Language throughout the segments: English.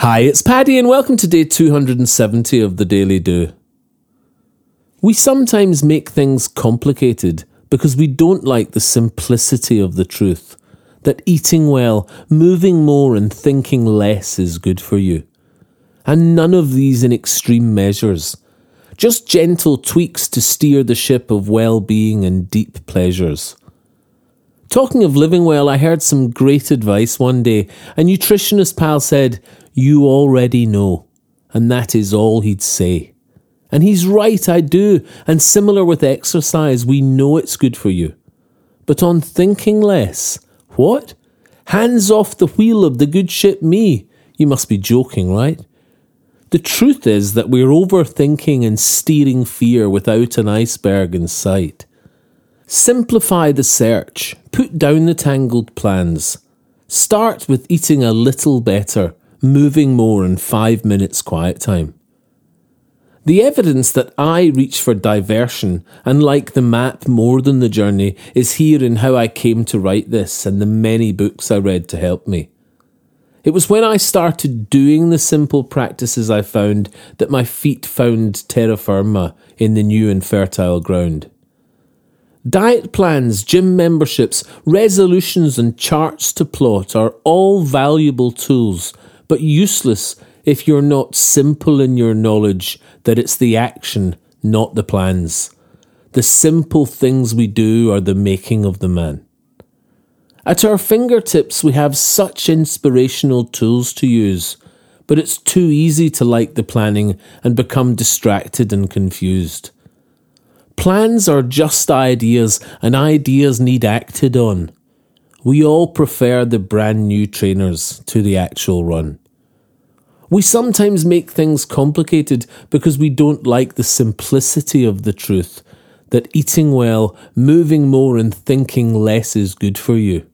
Hi, it's Paddy, and welcome to day 270 of the Daily Do. We sometimes make things complicated because we don't like the simplicity of the truth that eating well, moving more, and thinking less is good for you. And none of these in extreme measures, just gentle tweaks to steer the ship of well being and deep pleasures. Talking of living well, I heard some great advice one day. A nutritionist pal said, You already know. And that is all he'd say. And he's right, I do. And similar with exercise, we know it's good for you. But on thinking less, what? Hands off the wheel of the good ship me. You must be joking, right? The truth is that we're overthinking and steering fear without an iceberg in sight. Simplify the search, put down the tangled plans. Start with eating a little better, moving more, and five minutes quiet time. The evidence that I reach for diversion and like the map more than the journey is here in how I came to write this and the many books I read to help me. It was when I started doing the simple practices I found that my feet found terra firma in the new and fertile ground. Diet plans, gym memberships, resolutions, and charts to plot are all valuable tools, but useless if you're not simple in your knowledge that it's the action, not the plans. The simple things we do are the making of the man. At our fingertips, we have such inspirational tools to use, but it's too easy to like the planning and become distracted and confused. Plans are just ideas, and ideas need acted on. We all prefer the brand new trainers to the actual run. We sometimes make things complicated because we don't like the simplicity of the truth that eating well, moving more, and thinking less is good for you.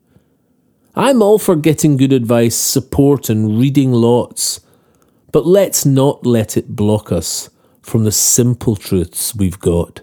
I'm all for getting good advice, support, and reading lots, but let's not let it block us from the simple truths we've got.